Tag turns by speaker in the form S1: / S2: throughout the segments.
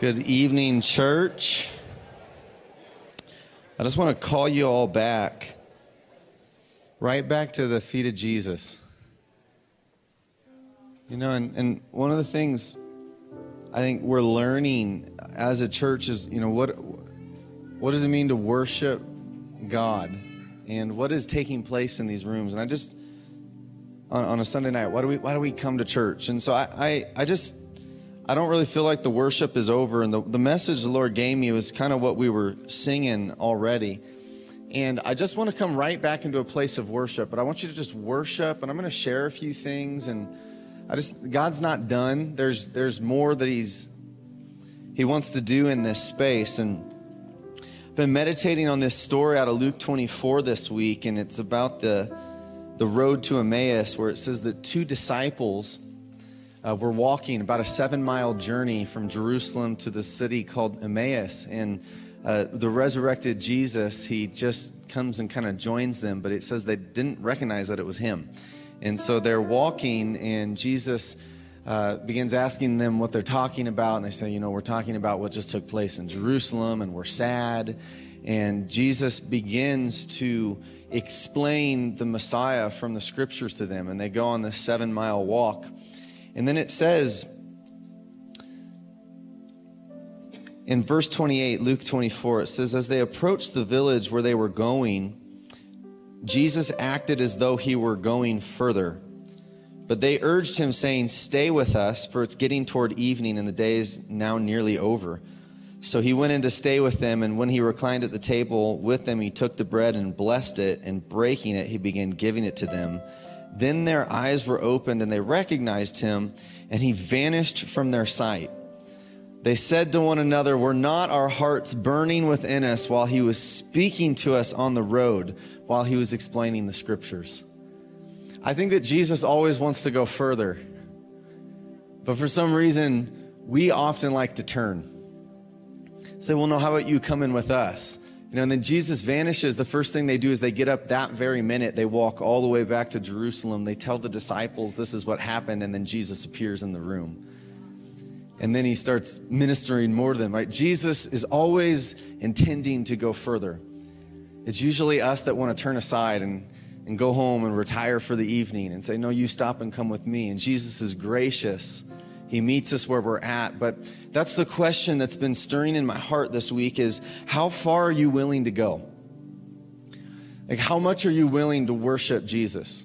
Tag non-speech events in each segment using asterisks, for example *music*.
S1: Good evening, church. I just want to call you all back, right back to the feet of Jesus. You know, and, and one of the things I think we're learning as a church is, you know, what what does it mean to worship God? And what is taking place in these rooms? And I just on, on a Sunday night, why do we why do we come to church? And so I, I, I just I don't really feel like the worship is over. And the, the message the Lord gave me was kind of what we were singing already. And I just want to come right back into a place of worship. But I want you to just worship, and I'm going to share a few things. And I just, God's not done. There's, there's more that He's, He wants to do in this space. And I've been meditating on this story out of Luke 24 this week, and it's about the, the road to Emmaus, where it says that two disciples uh, we're walking about a seven mile journey from Jerusalem to the city called Emmaus. And uh, the resurrected Jesus, he just comes and kind of joins them, but it says they didn't recognize that it was him. And so they're walking, and Jesus uh, begins asking them what they're talking about. And they say, You know, we're talking about what just took place in Jerusalem, and we're sad. And Jesus begins to explain the Messiah from the scriptures to them. And they go on this seven mile walk. And then it says in verse 28, Luke 24, it says, As they approached the village where they were going, Jesus acted as though he were going further. But they urged him, saying, Stay with us, for it's getting toward evening, and the day is now nearly over. So he went in to stay with them, and when he reclined at the table with them, he took the bread and blessed it, and breaking it, he began giving it to them. Then their eyes were opened and they recognized him, and he vanished from their sight. They said to one another, Were not our hearts burning within us while he was speaking to us on the road, while he was explaining the scriptures? I think that Jesus always wants to go further. But for some reason, we often like to turn. Say, well, no, how about you come in with us? You know, and then Jesus vanishes. The first thing they do is they get up that very minute. They walk all the way back to Jerusalem. They tell the disciples this is what happened, and then Jesus appears in the room. And then he starts ministering more to them, right? Jesus is always intending to go further. It's usually us that want to turn aside and, and go home and retire for the evening and say, No, you stop and come with me. And Jesus is gracious he meets us where we're at. But that's the question that's been stirring in my heart this week is how far are you willing to go? Like, how much are you willing to worship Jesus?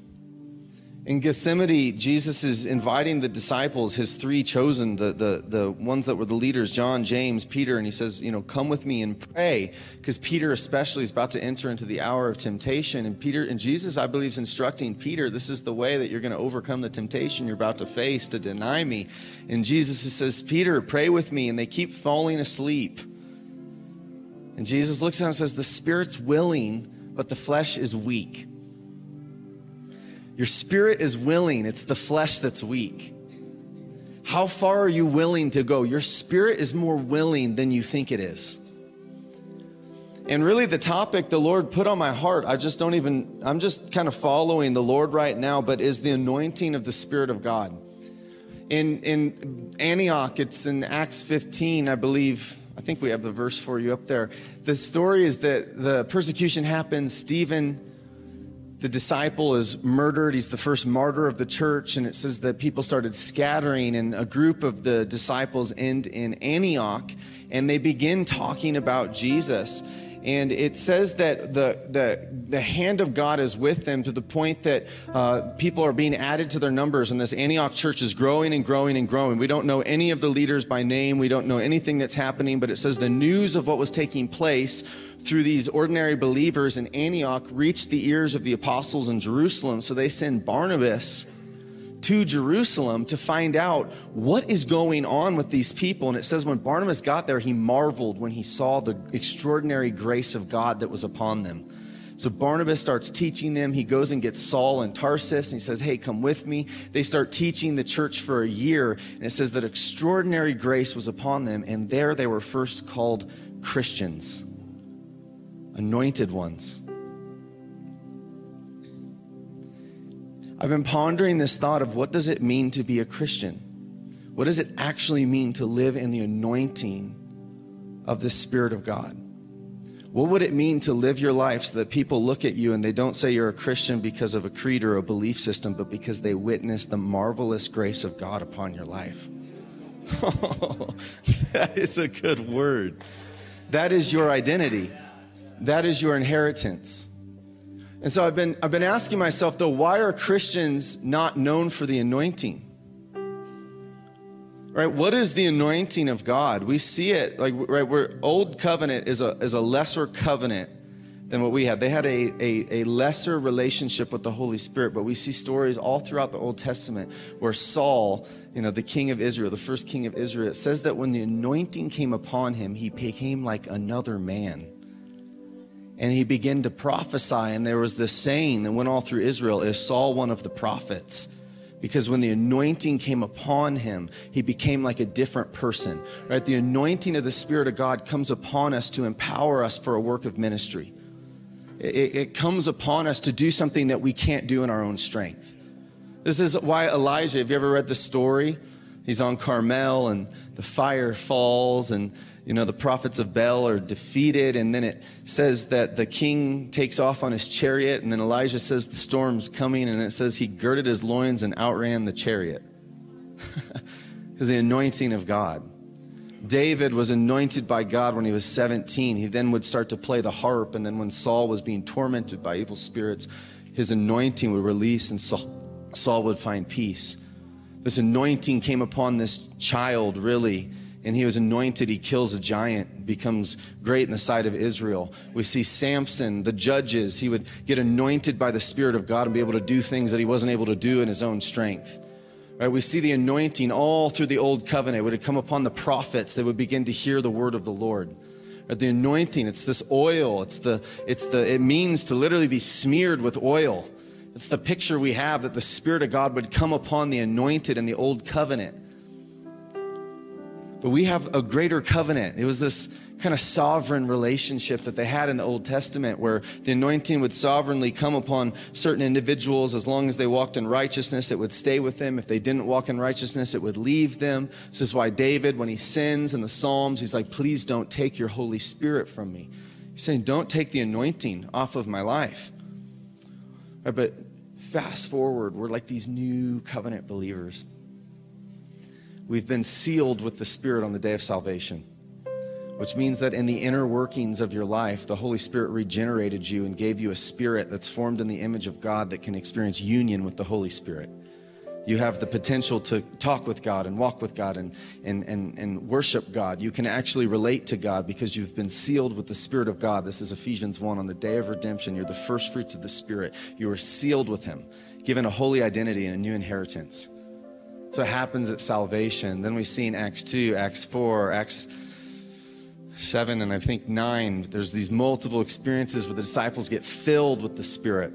S1: In Gethsemane, Jesus is inviting the disciples, his three chosen, the, the, the ones that were the leaders, John, James, Peter, and he says, You know, come with me and pray. Because Peter, especially, is about to enter into the hour of temptation. And Peter, and Jesus, I believe, is instructing Peter, This is the way that you're going to overcome the temptation you're about to face to deny me. And Jesus says, Peter, pray with me. And they keep falling asleep. And Jesus looks at them and says, The spirit's willing, but the flesh is weak. Your spirit is willing, it's the flesh that's weak. How far are you willing to go? Your spirit is more willing than you think it is. And really, the topic the Lord put on my heart, I just don't even, I'm just kind of following the Lord right now, but is the anointing of the Spirit of God. In, in Antioch, it's in Acts 15, I believe. I think we have the verse for you up there. The story is that the persecution happened. Stephen the disciple is murdered. He's the first martyr of the church. And it says that people started scattering, and a group of the disciples end in Antioch, and they begin talking about Jesus. And it says that the, the, the hand of God is with them to the point that uh, people are being added to their numbers. And this Antioch church is growing and growing and growing. We don't know any of the leaders by name, we don't know anything that's happening, but it says the news of what was taking place through these ordinary believers in Antioch reached the ears of the apostles in Jerusalem. So they send Barnabas to Jerusalem to find out what is going on with these people. And it says when Barnabas got there, he marveled when he saw the extraordinary grace of God that was upon them. So Barnabas starts teaching them. He goes and gets Saul and Tarsus and he says, Hey, come with me. They start teaching the church for a year. And it says that extraordinary grace was upon them. And there they were first called Christians anointed ones. I've been pondering this thought of what does it mean to be a Christian? What does it actually mean to live in the anointing of the Spirit of God? What would it mean to live your life so that people look at you and they don't say you're a Christian because of a creed or a belief system, but because they witness the marvelous grace of God upon your life? *laughs* That is a good word. That is your identity. That is your inheritance. And so I've been, I've been asking myself, though, why are Christians not known for the anointing? right? What is the anointing of god? We see it like right where old covenant is a is a lesser covenant than what we had. They had a, a, a lesser relationship with the holy spirit but we see stories all throughout the old testament where saul you know the king of israel the first king of israel says that when the anointing came upon him he became like another man and he began to prophesy and there was this saying that went all through israel is saul one of the prophets because when the anointing came upon him, he became like a different person, right? The anointing of the Spirit of God comes upon us to empower us for a work of ministry. It, it comes upon us to do something that we can't do in our own strength. This is why Elijah, have you ever read the story? He's on Carmel and the fire falls and you know, the prophets of Baal are defeated, and then it says that the king takes off on his chariot, and then Elijah says the storm's coming, and it says he girded his loins and outran the chariot. *laughs* Because the anointing of God. David was anointed by God when he was 17. He then would start to play the harp, and then when Saul was being tormented by evil spirits, his anointing would release, and Saul, Saul would find peace. This anointing came upon this child, really and he was anointed. He kills a giant, becomes great in the sight of Israel. We see Samson, the judges, he would get anointed by the Spirit of God and be able to do things that he wasn't able to do in his own strength. Right? We see the anointing all through the old covenant. It would come upon the prophets. They would begin to hear the word of the Lord. Right? The anointing, it's this oil. It's the, it's the, it means to literally be smeared with oil. It's the picture we have that the Spirit of God would come upon the anointed in the old covenant but we have a greater covenant. It was this kind of sovereign relationship that they had in the Old Testament where the anointing would sovereignly come upon certain individuals as long as they walked in righteousness, it would stay with them. If they didn't walk in righteousness, it would leave them. This is why David, when he sins in the Psalms, he's like, please don't take your Holy Spirit from me. He's saying, don't take the anointing off of my life. Right, but fast forward, we're like these new covenant believers. We've been sealed with the Spirit on the day of salvation, which means that in the inner workings of your life, the Holy Spirit regenerated you and gave you a spirit that's formed in the image of God that can experience union with the Holy Spirit. You have the potential to talk with God and walk with God and, and, and, and worship God. You can actually relate to God because you've been sealed with the Spirit of God. This is Ephesians 1. On the day of redemption, you're the first fruits of the Spirit. You are sealed with Him, given a holy identity and a new inheritance. So it happens at salvation. Then we see in Acts 2, Acts 4, Acts 7, and I think 9, there's these multiple experiences where the disciples get filled with the Spirit.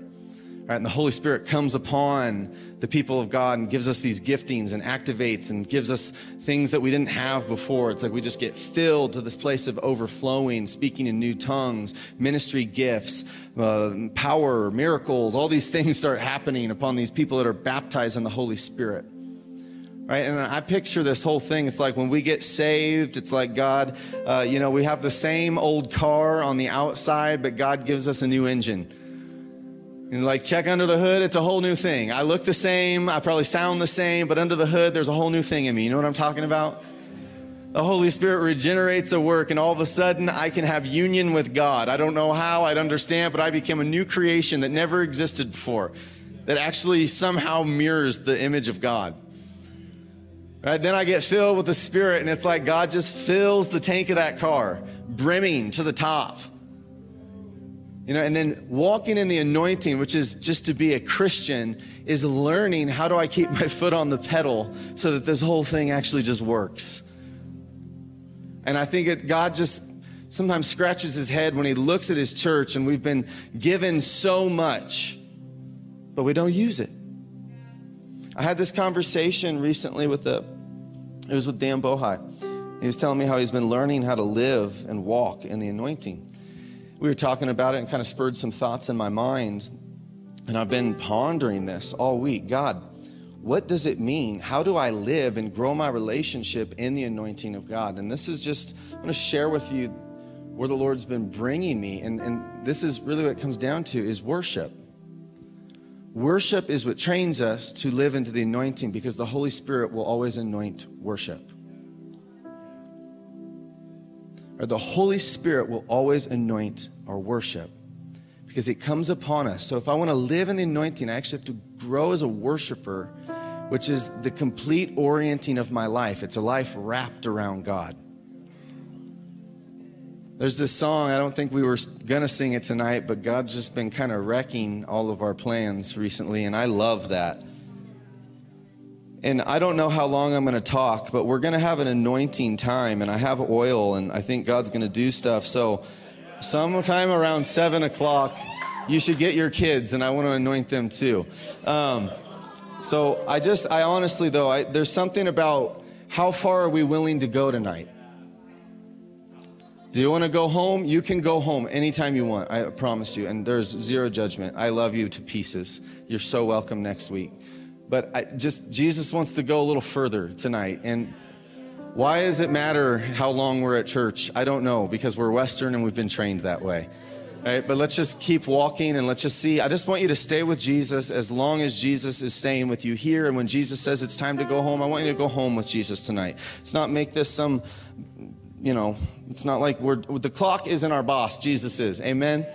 S1: Right? And the Holy Spirit comes upon the people of God and gives us these giftings and activates and gives us things that we didn't have before. It's like we just get filled to this place of overflowing, speaking in new tongues, ministry gifts, uh, power, miracles. All these *laughs* things start happening upon these people that are baptized in the Holy Spirit right? And I picture this whole thing. It's like when we get saved, it's like God, uh, you know, we have the same old car on the outside, but God gives us a new engine. And like, check under the hood, it's a whole new thing. I look the same, I probably sound the same, but under the hood, there's a whole new thing in me. You know what I'm talking about? The Holy Spirit regenerates a work, and all of a sudden, I can have union with God. I don't know how, I'd understand, but I became a new creation that never existed before, that actually somehow mirrors the image of God. Right? Then I get filled with the Spirit, and it's like God just fills the tank of that car, brimming to the top. You know, and then walking in the anointing, which is just to be a Christian, is learning how do I keep my foot on the pedal so that this whole thing actually just works. And I think it, God just sometimes scratches his head when he looks at his church, and we've been given so much, but we don't use it. I had this conversation recently with the it was with Dan Bohai. He was telling me how he's been learning how to live and walk in the anointing. We were talking about it and kind of spurred some thoughts in my mind. And I've been pondering this all week. God, what does it mean? How do I live and grow my relationship in the anointing of God? And this is just, I'm going to share with you where the Lord's been bringing me. And, and this is really what it comes down to is worship. Worship is what trains us to live into the anointing because the Holy Spirit will always anoint worship. Or the Holy Spirit will always anoint our worship because it comes upon us. So if I want to live in the anointing, I actually have to grow as a worshiper, which is the complete orienting of my life. It's a life wrapped around God. There's this song, I don't think we were going to sing it tonight, but God's just been kind of wrecking all of our plans recently, and I love that. And I don't know how long I'm going to talk, but we're going to have an anointing time, and I have oil, and I think God's going to do stuff. So, sometime around seven o'clock, you should get your kids, and I want to anoint them too. Um, so, I just, I honestly, though, I, there's something about how far are we willing to go tonight? Do you want to go home? You can go home anytime you want. I promise you. And there's zero judgment. I love you to pieces. You're so welcome next week. But I just Jesus wants to go a little further tonight. And why does it matter how long we're at church? I don't know because we're Western and we've been trained that way. Right? But let's just keep walking and let's just see. I just want you to stay with Jesus as long as Jesus is staying with you here. And when Jesus says it's time to go home, I want you to go home with Jesus tonight. Let's not make this some you know, it's not like we're, the clock isn't our boss, Jesus is. Amen?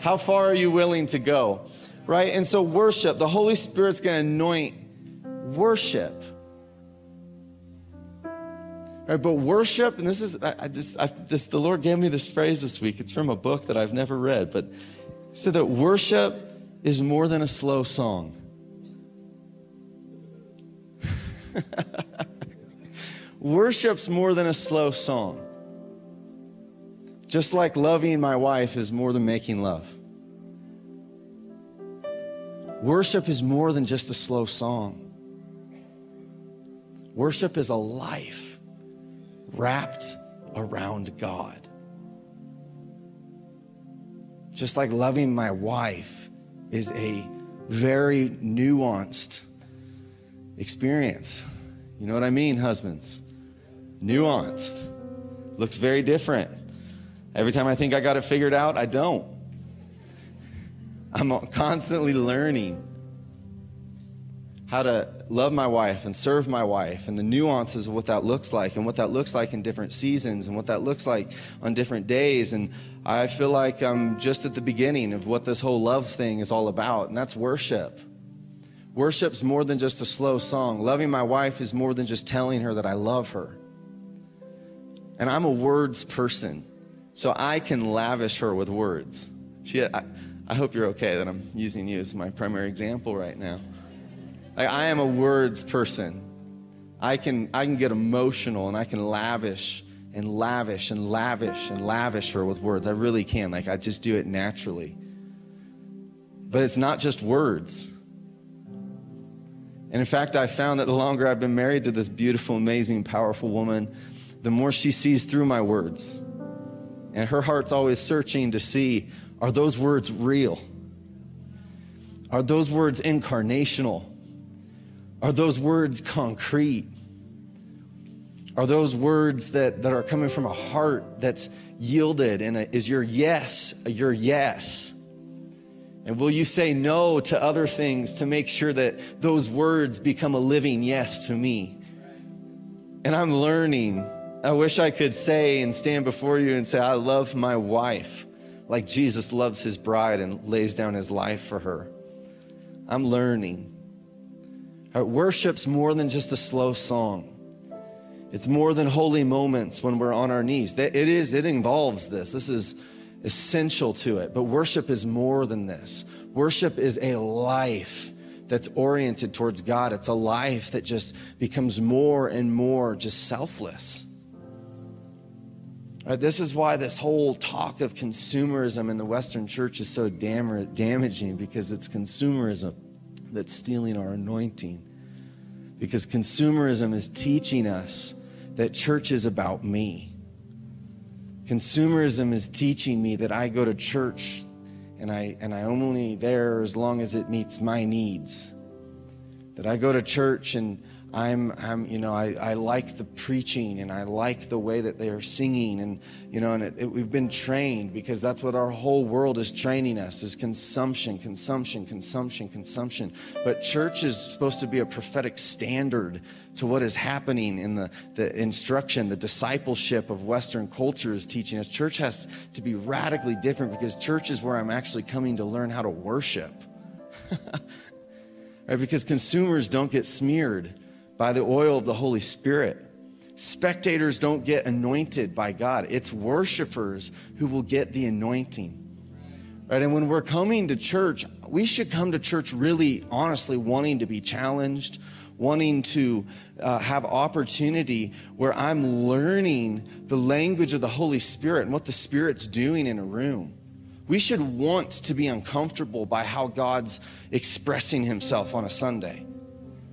S1: How far are you willing to go? Right? And so, worship, the Holy Spirit's going to anoint worship. Right, but worship, and this is, I, I just, I, this, the Lord gave me this phrase this week. It's from a book that I've never read, but he said that worship is more than a slow song. *laughs* Worship's more than a slow song. Just like loving my wife is more than making love. Worship is more than just a slow song. Worship is a life wrapped around God. Just like loving my wife is a very nuanced experience. You know what I mean, husbands? Nuanced, looks very different. Every time I think I got it figured out, I don't. I'm constantly learning how to love my wife and serve my wife and the nuances of what that looks like and what that looks like in different seasons and what that looks like on different days. And I feel like I'm just at the beginning of what this whole love thing is all about, and that's worship. Worship's more than just a slow song. Loving my wife is more than just telling her that I love her. And I'm a words person, so I can lavish her with words. She, I, I hope you're okay that I'm using you as my primary example right now. Like, I am a words person. I can, I can get emotional and I can lavish and lavish and lavish and lavish her with words. I really can. Like, I just do it naturally. But it's not just words. And in fact, I found that the longer I've been married to this beautiful, amazing, powerful woman, the more she sees through my words. And her heart's always searching to see are those words real? Are those words incarnational? Are those words concrete? Are those words that, that are coming from a heart that's yielded and a, is your yes your yes? And will you say no to other things to make sure that those words become a living yes to me? And I'm learning I wish I could say and stand before you and say, I love my wife like Jesus loves his bride and lays down his life for her. I'm learning. Our worship's more than just a slow song. It's more than holy moments when we're on our knees. It is, it involves this. This is essential to it. But worship is more than this. Worship is a life that's oriented towards God. It's a life that just becomes more and more just selfless. This is why this whole talk of consumerism in the Western church is so dam- damaging because it's consumerism that's stealing our anointing. Because consumerism is teaching us that church is about me. Consumerism is teaching me that I go to church and I and I only there as long as it meets my needs that I go to church and I'm, I'm you know, I, I like the preaching and I like the way that they are singing and, you know, and it, it, we've been trained because that's what our whole world is training us is consumption, consumption, consumption, consumption. But church is supposed to be a prophetic standard to what is happening in the, the instruction, the discipleship of Western culture is teaching us. Church has to be radically different because church is where I'm actually coming to learn how to worship. *laughs* right? Because consumers don't get smeared by the oil of the Holy Spirit. Spectators don't get anointed by God. It's worshipers who will get the anointing. Right? And when we're coming to church, we should come to church really honestly wanting to be challenged, wanting to uh, have opportunity where I'm learning the language of the Holy Spirit and what the Spirit's doing in a room. We should want to be uncomfortable by how God's expressing himself on a Sunday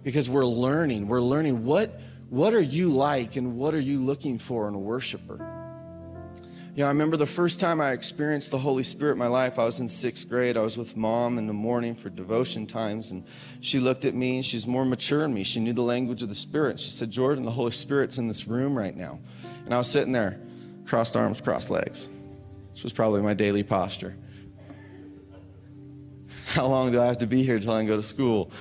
S1: because we're learning. We're learning what, what are you like and what are you looking for in a worshiper? You know, I remember the first time I experienced the Holy Spirit in my life, I was in sixth grade. I was with mom in the morning for devotion times, and she looked at me, and she's more mature than me. She knew the language of the Spirit. She said, Jordan, the Holy Spirit's in this room right now. And I was sitting there, crossed arms, crossed legs, which was probably my daily posture. *laughs* How long do I have to be here till I can go to school?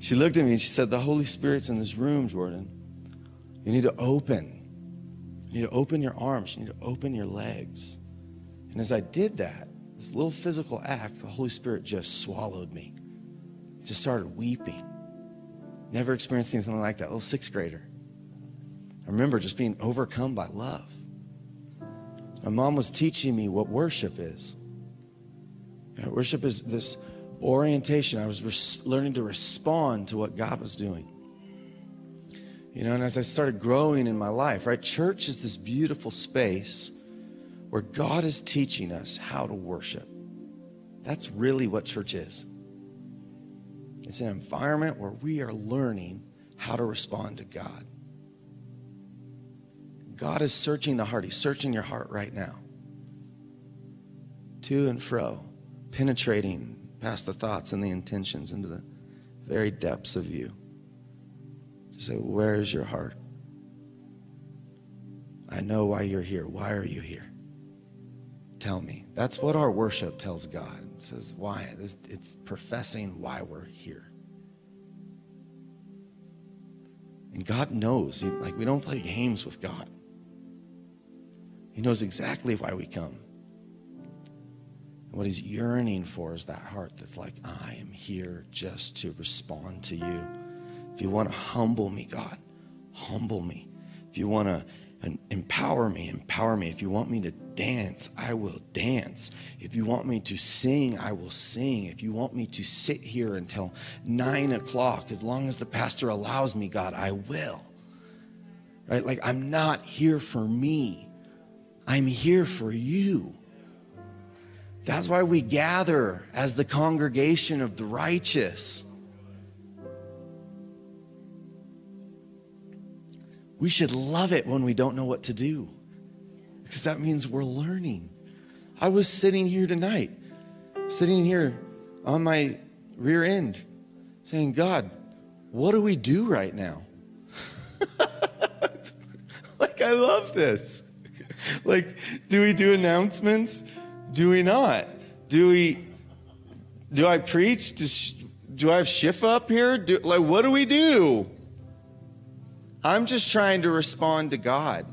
S1: She looked at me and she said, The Holy Spirit's in this room, Jordan. You need to open. You need to open your arms. You need to open your legs. And as I did that, this little physical act, the Holy Spirit just swallowed me. Just started weeping. Never experienced anything like that. A little sixth grader. I remember just being overcome by love. My mom was teaching me what worship is. worship is this orientation. I was res- learning to respond to what God was doing. You know, and as I started growing in my life, right, church is this beautiful space where God is teaching us how to worship. That's really what church is. It's an environment where we are learning how to respond to God. God is searching the heart. He's searching your heart right now. To and fro, penetrating past the thoughts and the intentions into the very depths of you. To say, Where is your heart? I know why you're here. Why are you here? Tell me. That's what our worship tells God. It says, Why? It's professing why we're here. And God knows. Like, we don't play games with God. He knows exactly why we come. What he's yearning for is that heart that's like, I am here just to respond to you. If you want to humble me, God, humble me. If you want to empower me, empower me. If you want me to dance, I will dance. If you want me to sing, I will sing. If you want me to sit here until nine o'clock, as long as the pastor allows me, God, I will. Right? Like, I'm not here for me, I'm here for you. That's why we gather as the congregation of the righteous. We should love it when we don't know what to do because that means we're learning. I was sitting here tonight, sitting here on my rear end, saying, God, what do we do right now? *laughs* like, I love this. like, do we do announcements? Do we not? Do we? Do I preach? Do, do I have shift up here? Do, like, what do we do? I'm just trying to respond to God.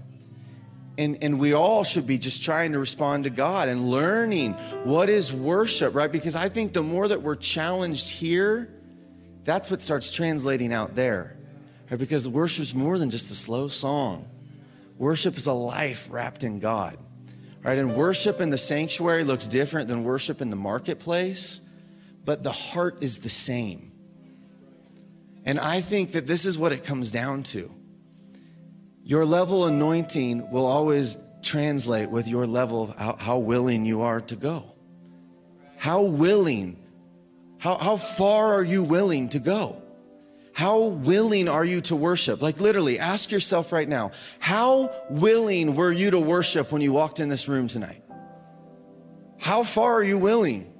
S1: And, and we all should be just trying to respond to God and learning what is worship, right? Because I think the more that we're challenged here, that's what starts translating out there. Right? Because worship is more than just a slow song. Worship is a life wrapped in God. Right? And worship in the sanctuary looks different than worship in the marketplace, but the heart is the same. And I think that this is what it comes down to. Your level anointing will always translate with your level of how, how willing you are to go. How willing, how, how far are you willing to go? How willing are you to worship? Like literally, ask yourself right now, how willing were you to worship when you walked in this room tonight? How far are you willing?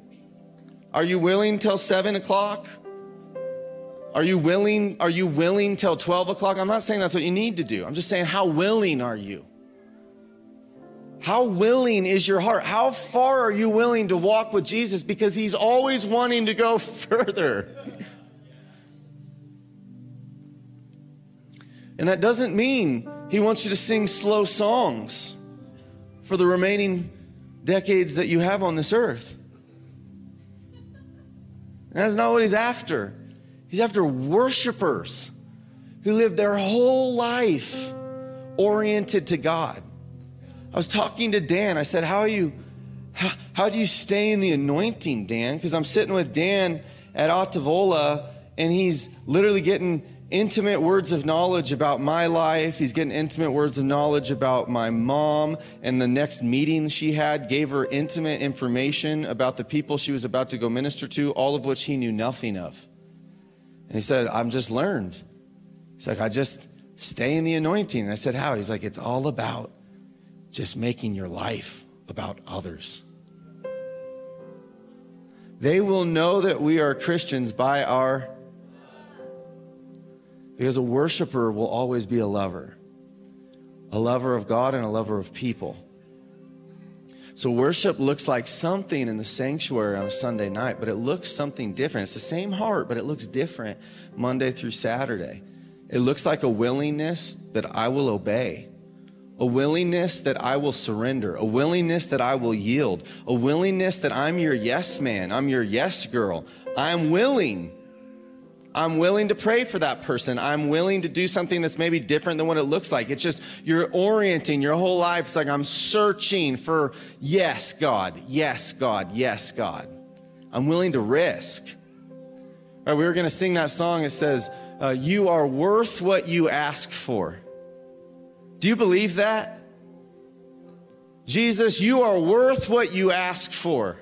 S1: Are you willing till seven o'clock? Are you willing? Are you willing till 12 o'clock? I'm not saying that's what you need to do. I'm just saying, how willing are you? How willing is your heart? How far are you willing to walk with Jesus? Because he's always wanting to go *laughs* further. And that doesn't mean he wants you to sing slow songs for the remaining decades that you have on this earth. That's not what he's after. He's after worshipers who live their whole life oriented to God. I was talking to Dan. I said, How are you? How, how do you stay in the anointing, Dan? Because I'm sitting with Dan at Atavola, and he's literally getting intimate words of knowledge about my life. He's getting intimate words of knowledge about my mom. And the next meeting she had gave her intimate information about the people she was about to go minister to, all of which he knew nothing of. And he said, I'm just learned. He's like, I just stay in the anointing. And I said, How? He's like, It's all about just making your life about others. They will know that we are Christians by our because a worshiper will always be a lover, a lover of God and a lover of people. So, worship looks like something in the sanctuary on a Sunday night, but it looks something different. It's the same heart, but it looks different Monday through Saturday. It looks like a willingness that I will obey, a willingness that I will surrender, a willingness that I will yield, a willingness that I'm your yes man, I'm your yes girl. I'm willing I'm willing to pray for that person. I'm willing to do something that's maybe different than what it looks like. It's just you're orienting your whole life. It's like I'm searching for yes, God, yes, God, yes, God. I'm willing to risk. All right, we were going to sing that song. It says, uh, You are worth what you ask for. Do you believe that? Jesus, you are worth what you ask for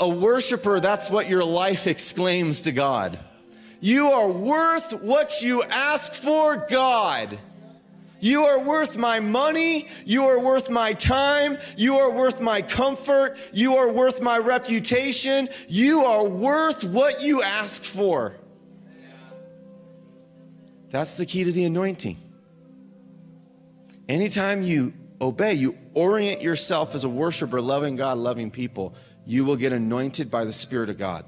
S1: a worshiper, that's what your life exclaims to God. You are worth what you ask for, God. You are worth my money. You are worth my time. You are worth my comfort. You are worth my reputation. You are worth what you ask for. That's the key to the anointing. Anytime you obey, you orient yourself as a worshiper, loving God, loving people you will get anointed by the Spirit of God.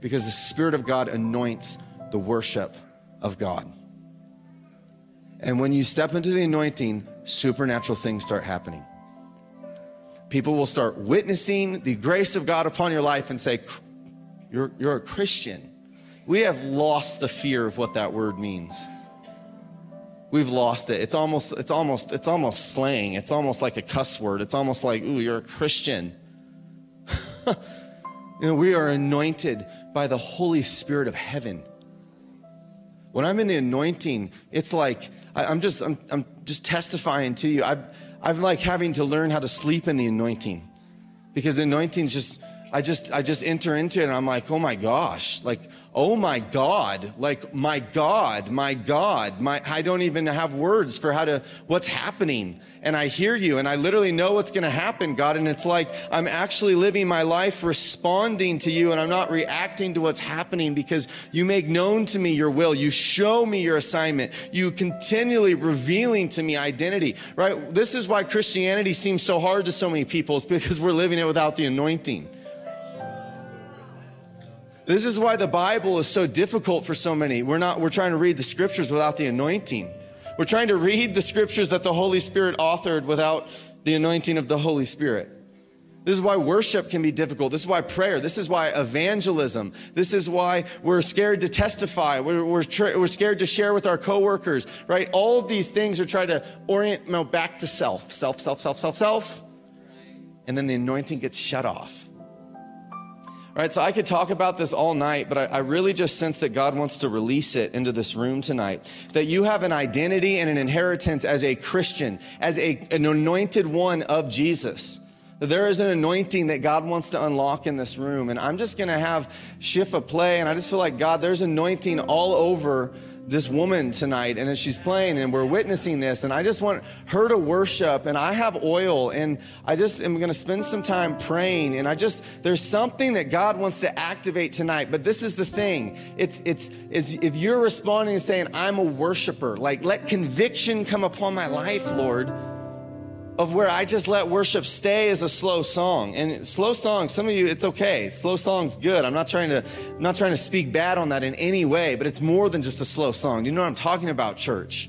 S1: Because the Spirit of God anoints the worship of God. And when you step into the anointing, supernatural things start happening. People will start witnessing the grace of God upon your life and say, You're, you're a Christian. We have lost the fear of what that word means. We've lost it. It's almost, it's almost, it's almost slang. It's almost like a cuss word. It's almost like, ooh, you're a Christian. *laughs* you know, we are anointed by the Holy Spirit of heaven. When I'm in the anointing, it's like I, am just I'm, I'm just testifying to you. I, I'm like having to learn how to sleep in the anointing because the anointing's just I just I just enter into it and I'm like, oh my gosh, like oh my God, like my God, my God, my I don't even have words for how to what's happening. And I hear you and I literally know what's gonna happen, God. And it's like I'm actually living my life responding to you and I'm not reacting to what's happening because you make known to me your will. You show me your assignment. You continually revealing to me identity. Right? This is why Christianity seems so hard to so many people, it's because we're living it without the anointing. This is why the Bible is so difficult for so many. We're not, we're trying to read the scriptures without the anointing. We're trying to read the scriptures that the Holy Spirit authored without the anointing of the Holy Spirit. This is why worship can be difficult. This is why prayer. This is why evangelism. This is why we're scared to testify. We're, we're, tra- we're scared to share with our coworkers, right? All of these things are trying to orient you know, back to self, self, self, self, self, self. And then the anointing gets shut off. All right, so I could talk about this all night, but I, I, really just sense that God wants to release it into this room tonight. That you have an identity and an inheritance as a Christian, as a, an anointed one of Jesus. That there is an anointing that God wants to unlock in this room. And I'm just going to have Shifa play, and I just feel like, God, there's anointing all over this woman tonight and as she's playing and we're witnessing this and i just want her to worship and i have oil and i just am going to spend some time praying and i just there's something that god wants to activate tonight but this is the thing. It's it's is if you're responding and saying i'm a worshiper like let conviction come upon my life lord of where I just let worship stay as a slow song. And slow songs, some of you, it's okay. Slow song's good. I'm not trying to, I'm not trying to speak bad on that in any way, but it's more than just a slow song. You know what I'm talking about, church?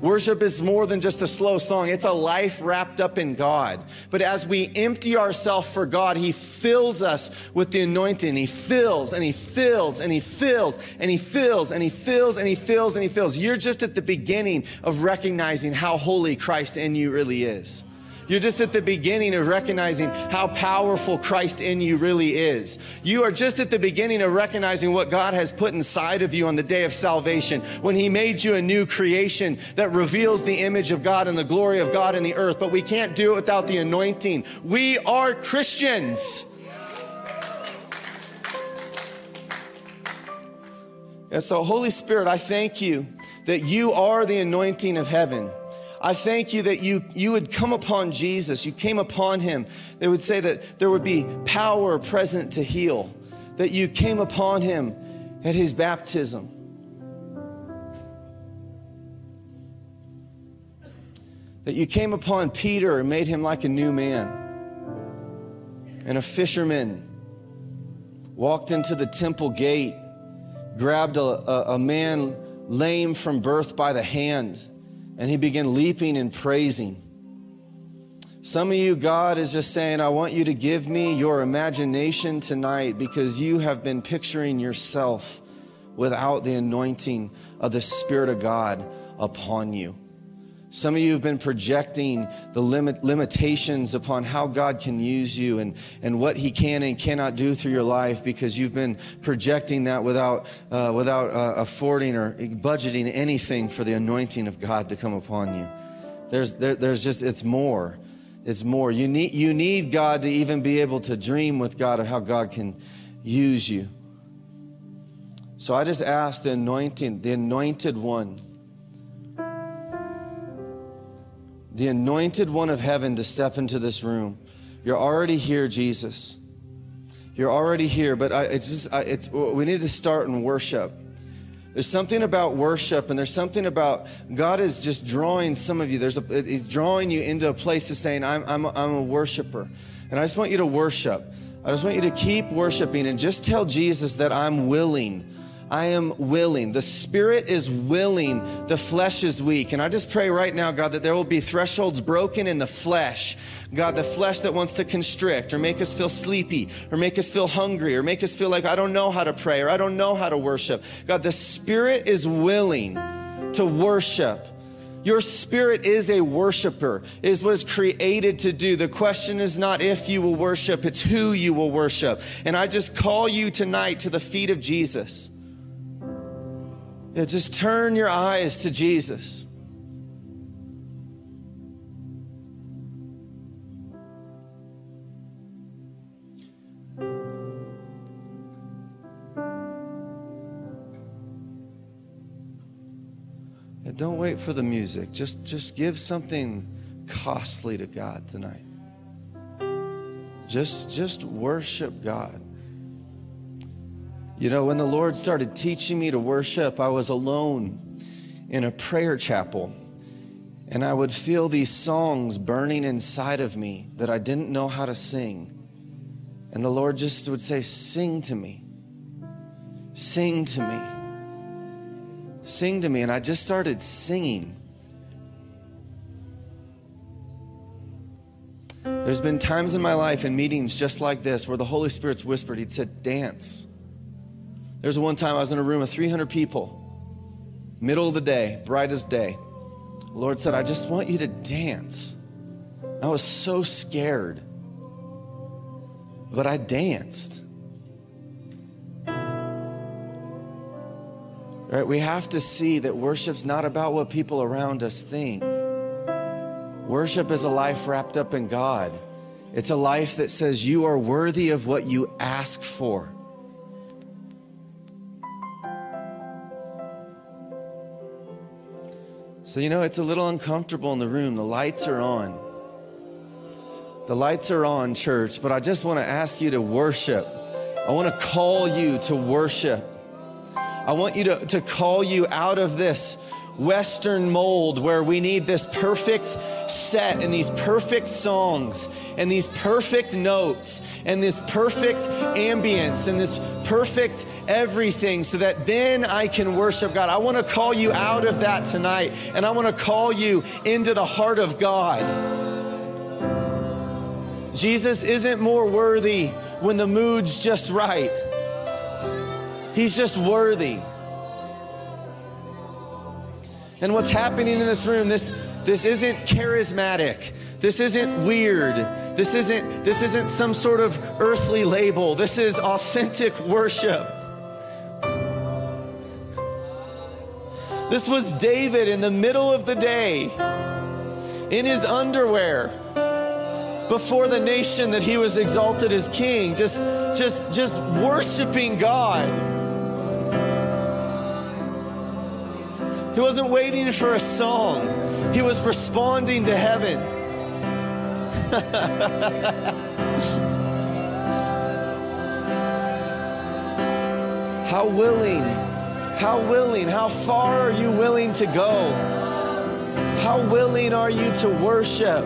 S1: Worship is more than just a slow song. It's a life wrapped up in God. But as we empty ourselves for God, He fills us with the anointing. He fills and He fills and He fills and He fills and He fills and He fills and He fills. You're just at the beginning of recognizing how holy Christ in you really is. You're just at the beginning of recognizing how powerful Christ in you really is. You are just at the beginning of recognizing what God has put inside of you on the day of salvation when He made you a new creation that reveals the image of God and the glory of God in the earth. But we can't do it without the anointing. We are Christians. And so, Holy Spirit, I thank you that you are the anointing of heaven. I thank you that you, you would come upon Jesus. You came upon him. They would say that there would be power present to heal, that you came upon him at his baptism. That you came upon Peter and made him like a new man. And a fisherman walked into the temple gate, grabbed a, a, a man lame from birth by the hand and he began leaping and praising. Some of you, God is just saying, I want you to give me your imagination tonight because you have been picturing yourself without the anointing of the Spirit of God upon you. Some of you have been projecting the limit, limitations upon how God can use you and, and what He can and cannot do through your life because you've been projecting that without, uh, without uh, affording or budgeting anything for the anointing of God to come upon you. There's, there, there's just, it's more. It's more. You need, you need God to even be able to dream with God of how God can use you. So I just ask the anointing, the anointed one the anointed one of heaven to step into this room. You're already here, Jesus. You're already here, but I, it's just, I, it's, we need to start in worship. There's something about worship, and there's something about God is just drawing some of you. There's a, He's drawing you into a place of saying, I'm, I'm, I'm a worshiper. And I just want you to worship. I just want you to keep worshiping and just tell Jesus that I'm willing. I am willing. The spirit is willing, the flesh is weak. And I just pray right now, God, that there will be thresholds broken in the flesh. God, the flesh that wants to constrict or make us feel sleepy or make us feel hungry or make us feel like I don't know how to pray or I don't know how to worship. God, the spirit is willing to worship. Your spirit is a worshiper, is what is created to do. The question is not if you will worship, it's who you will worship. And I just call you tonight to the feet of Jesus. Just turn your eyes to Jesus. Yeah, don't wait for the music. Just just give something costly to God tonight. Just just worship God. You know, when the Lord started teaching me to worship, I was alone in a prayer chapel. And I would feel these songs burning inside of me that I didn't know how to sing. And the Lord just would say, Sing to me. Sing to me. Sing to me. And I just started singing. There's been times in my life in meetings just like this where the Holy Spirit's whispered, He'd said, Dance. There's one time I was in a room of 300 people, middle of the day, brightest day. The Lord said, I just want you to dance. I was so scared, but I danced. Right? We have to see that worship's not about what people around us think. Worship is a life wrapped up in God. It's a life that says you are worthy of what you ask for. So, you know, it's a little uncomfortable in the room. The lights are on. The lights are on, church, but I just want to ask you to worship. I want to call you to worship. I want you to, to call you out of this Western mold where we need this perfect set and these perfect songs and these perfect notes and this perfect ambience and this perfect everything so that then I can worship God. I want to call you out of that tonight and I want to call you into the heart of God. Jesus isn't more worthy when the mood's just right. He's just worthy. And what's happening in this room, this, this isn't charismatic. This isn't weird. This isn't, this isn't some sort of earthly label. This is authentic worship. This was David in the middle of the day in his underwear before the nation that he was exalted as king, just, just, just worshiping God. He wasn't waiting for a song, he was responding to heaven. *laughs* how willing, how willing, how far are you willing to go? How willing are you to worship?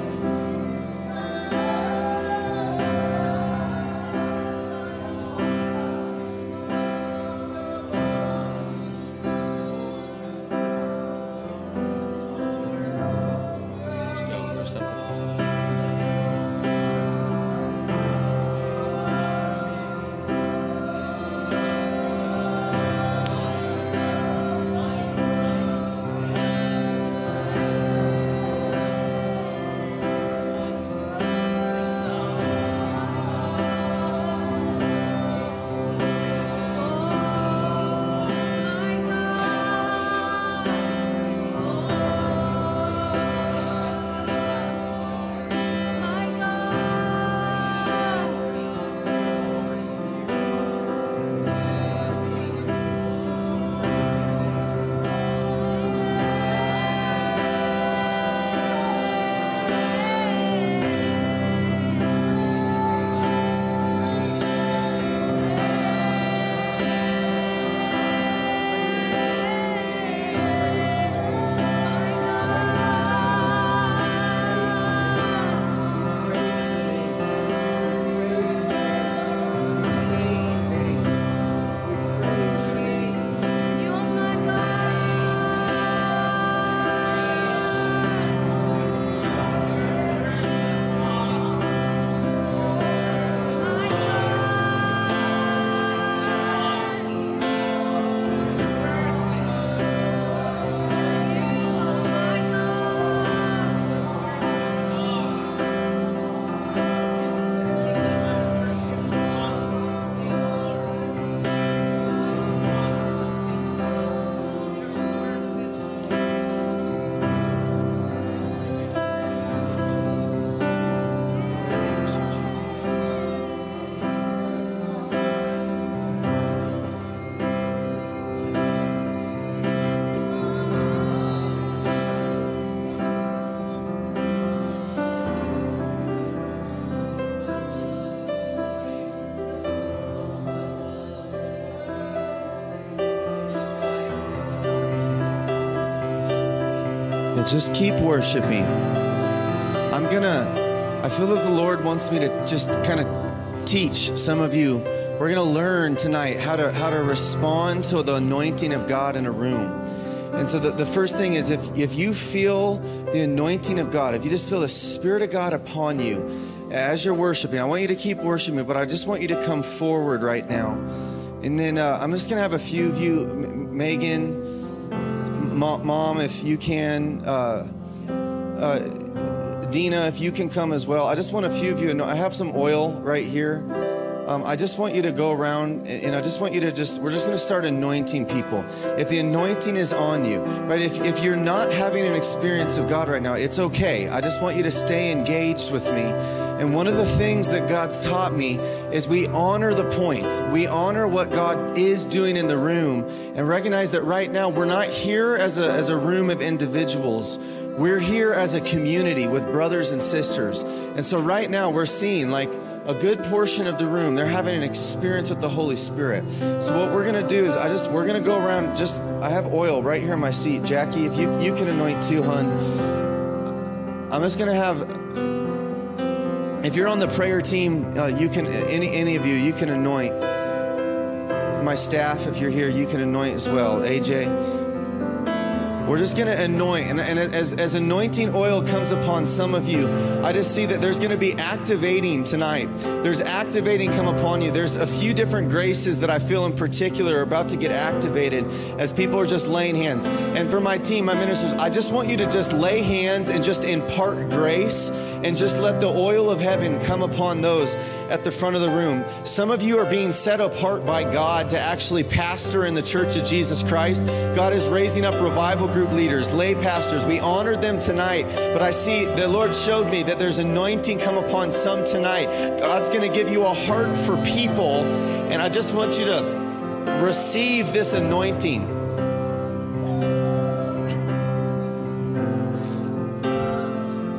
S1: Just keep worshiping. I'm gonna, I feel that the Lord wants me to just kind of teach some of you. We're gonna learn tonight how to how to respond to the anointing of God in a room. And so the, the first thing is if if you feel the anointing of God, if you just feel the Spirit of God upon you as you're worshiping, I want you to keep worshiping, but I just want you to come forward right now. And then uh, I'm just gonna have a few of you, M- Megan mom, if you can, uh, uh, Dina, if you can come as well. I just want a few of you. I have some oil right here. um, I just want you to go around and and I just want you to just, we're just going to start anointing people. If the anointing is on you, right? If, if you're not having an experience of God right now, it's okay. I just want you to stay engaged with me. And one of the things that God's taught me is we honor the point. We honor what God is doing in the room and recognize that right now we're not here as a, as a room of individuals. We're here as a community with brothers and sisters. And so right now we're seeing like a good portion of the room, they're having an experience with the Holy Spirit. So what we're gonna do is I just we're gonna go around just I have oil right here in my seat. Jackie, if you you can anoint too, hun. I'm just gonna have if you're on the prayer team, uh, you can any any of you you can anoint. My staff, if you're here, you can anoint as well. AJ. We're just going to anoint. And, and as, as anointing oil comes upon some of you, I just see that there's going to be activating tonight. There's activating come upon you. There's a few different graces that I feel in particular are about to get activated as people are just laying hands. And for my team, my ministers, I just want you to just lay hands and just impart grace and just let the oil of heaven come upon those at the front of the room. Some of you are being set apart by God to actually pastor in the church of Jesus Christ. God is raising up revival group leaders, lay pastors. We honored them tonight, but I see the Lord showed me that there's anointing come upon some tonight. God's going to give you a heart for people, and I just want you to receive this anointing.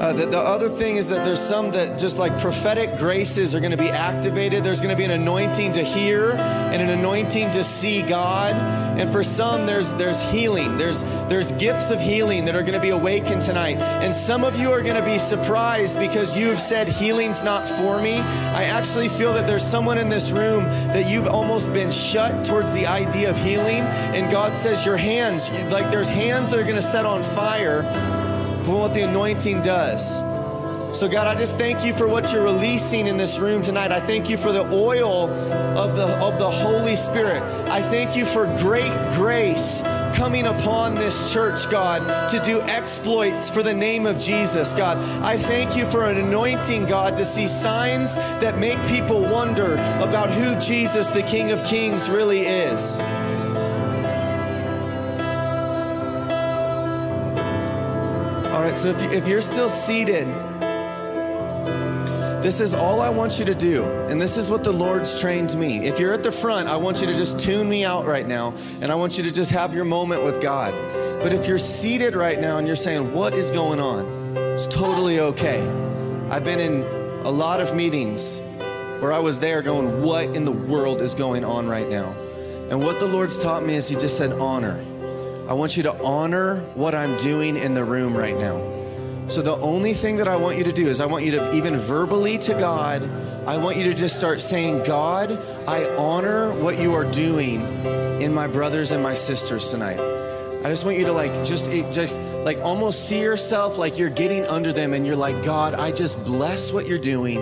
S1: Uh, the, the other thing is that there's some that just like prophetic graces are going to be activated. There's going to be an anointing to hear and an anointing to see God. And for some, there's there's healing. There's there's gifts of healing that are going to be awakened tonight. And some of you are going to be surprised because you've said healing's not for me. I actually feel that there's someone in this room that you've almost been shut towards the idea of healing. And God says your hands, like there's hands that are going to set on fire for what the anointing does. So, God, I just thank you for what you're releasing in this room tonight. I thank you for the oil of the, of the Holy Spirit. I thank you for great grace coming upon this church, God, to do exploits for the name of Jesus, God. I thank you for an anointing, God, to see signs that make people wonder about who Jesus, the King of Kings, really is. So if, you, if you're still seated, this is all I want you to do. And this is what the Lord's trained me. If you're at the front, I want you to just tune me out right now. And I want you to just have your moment with God. But if you're seated right now and you're saying, What is going on? It's totally okay. I've been in a lot of meetings where I was there going, What in the world is going on right now? And what the Lord's taught me is He just said, Honor. I want you to honor what I'm doing in the room right now. So, the only thing that I want you to do is I want you to, even verbally to God, I want you to just start saying, God, I honor what you are doing in my brothers and my sisters tonight. I just want you to like just just like almost see yourself like you're getting under them and you're like, God, I just bless what you're doing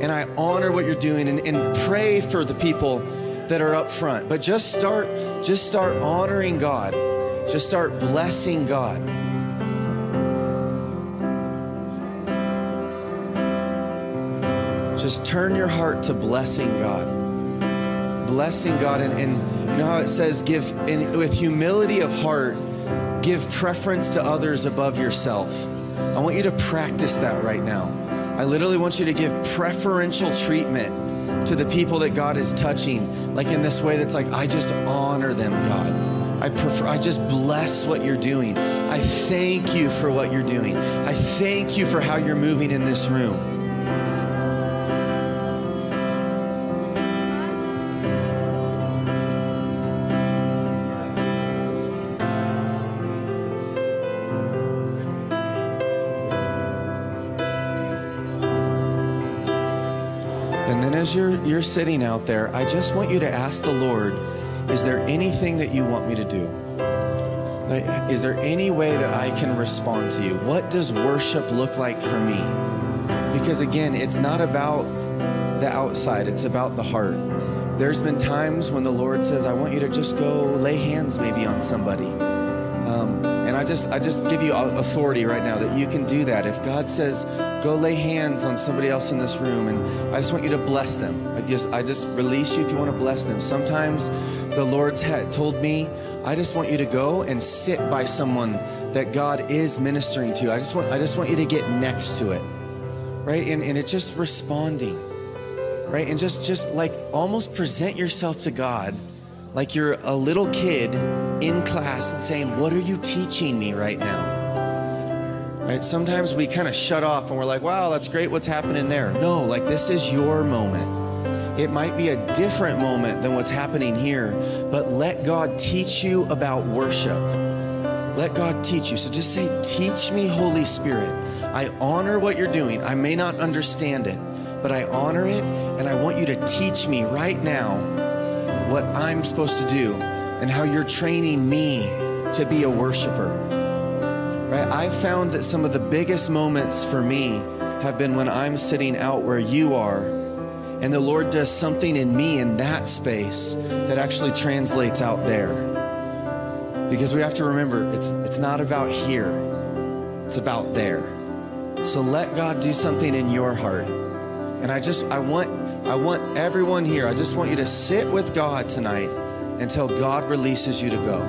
S1: and I honor what you're doing and, and pray for the people that are up front. But just start, just start honoring God. Just start blessing God. Just turn your heart to blessing God. Blessing God. And, and you know how it says, give in, with humility of heart, give preference to others above yourself. I want you to practice that right now. I literally want you to give preferential treatment to the people that God is touching, like in this way that's like, I just honor them, God. I prefer, I just bless what you're doing. I thank you for what you're doing. I thank you for how you're moving in this room. And then as you're you're sitting out there, I just want you to ask the Lord, is there anything that you want me to do? Is there any way that I can respond to you? What does worship look like for me? Because again, it's not about the outside, it's about the heart. There's been times when the Lord says, I want you to just go lay hands maybe on somebody. I just I just give you authority right now that you can do that. If God says, go lay hands on somebody else in this room, and I just want you to bless them. I just I just release you if you want to bless them. Sometimes the Lord's had told me, I just want you to go and sit by someone that God is ministering to. I just want I just want you to get next to it. Right? And and it's just responding. Right? And just just like almost present yourself to God like you're a little kid in class and saying, What are you teaching me right now? Right? Sometimes we kind of shut off and we're like, Wow, that's great what's happening there. No, like this is your moment. It might be a different moment than what's happening here, but let God teach you about worship. Let God teach you. So just say, Teach me, Holy Spirit. I honor what you're doing. I may not understand it, but I honor it, and I want you to teach me right now what I'm supposed to do and how you're training me to be a worshiper. Right? I've found that some of the biggest moments for me have been when I'm sitting out where you are and the Lord does something in me in that space that actually translates out there. Because we have to remember it's it's not about here. It's about there. So let God do something in your heart. And I just I want I want everyone here, I just want you to sit with God tonight until God releases you to go.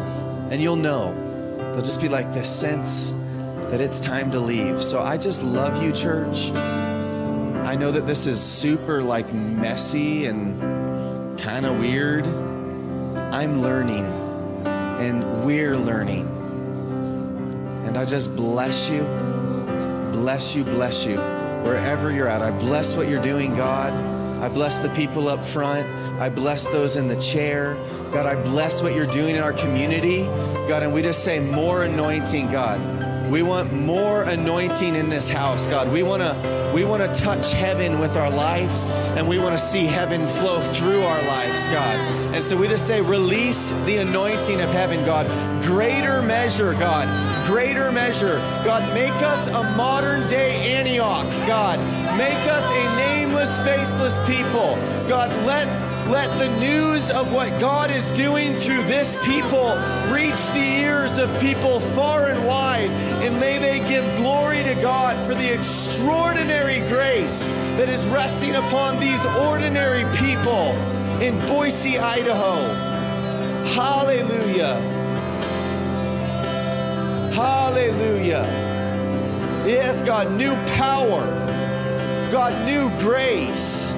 S1: And you'll know. There'll just be like this sense that it's time to leave. So I just love you, church. I know that this is super like messy and kind of weird. I'm learning and we're learning. And I just bless you, bless you, bless you, wherever you're at. I bless what you're doing, God. I bless the people up front. I bless those in the chair. God, I bless what you're doing in our community. God, and we just say more anointing, God. We want more anointing in this house, God. We want to we want to touch heaven with our lives and we want to see heaven flow through our lives, God. And so we just say release the anointing of heaven, God. Greater measure, God. Greater measure. God, make us a modern day Antioch, God. Make us a nameless, faceless people. God, let let the news of what God is doing through this people reach the ears of people far and wide, and may they give glory to God for the extraordinary grace that is resting upon these ordinary people in Boise, Idaho. Hallelujah. Hallelujah. Yes, God, new power. God, new grace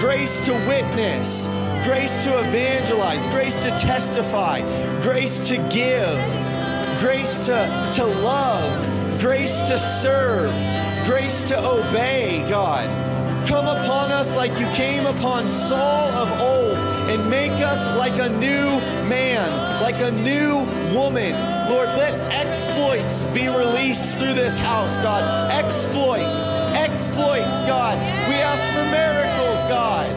S1: grace to witness, grace to evangelize, grace to testify, grace to give, grace to, to love, grace to serve, grace to obey, God. Come upon us like you came upon Saul of old and make us like a new man, like a new woman. Lord, let exploits be released through this house, God. Exploits, exploits, God. We ask for miracles, God.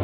S1: *laughs*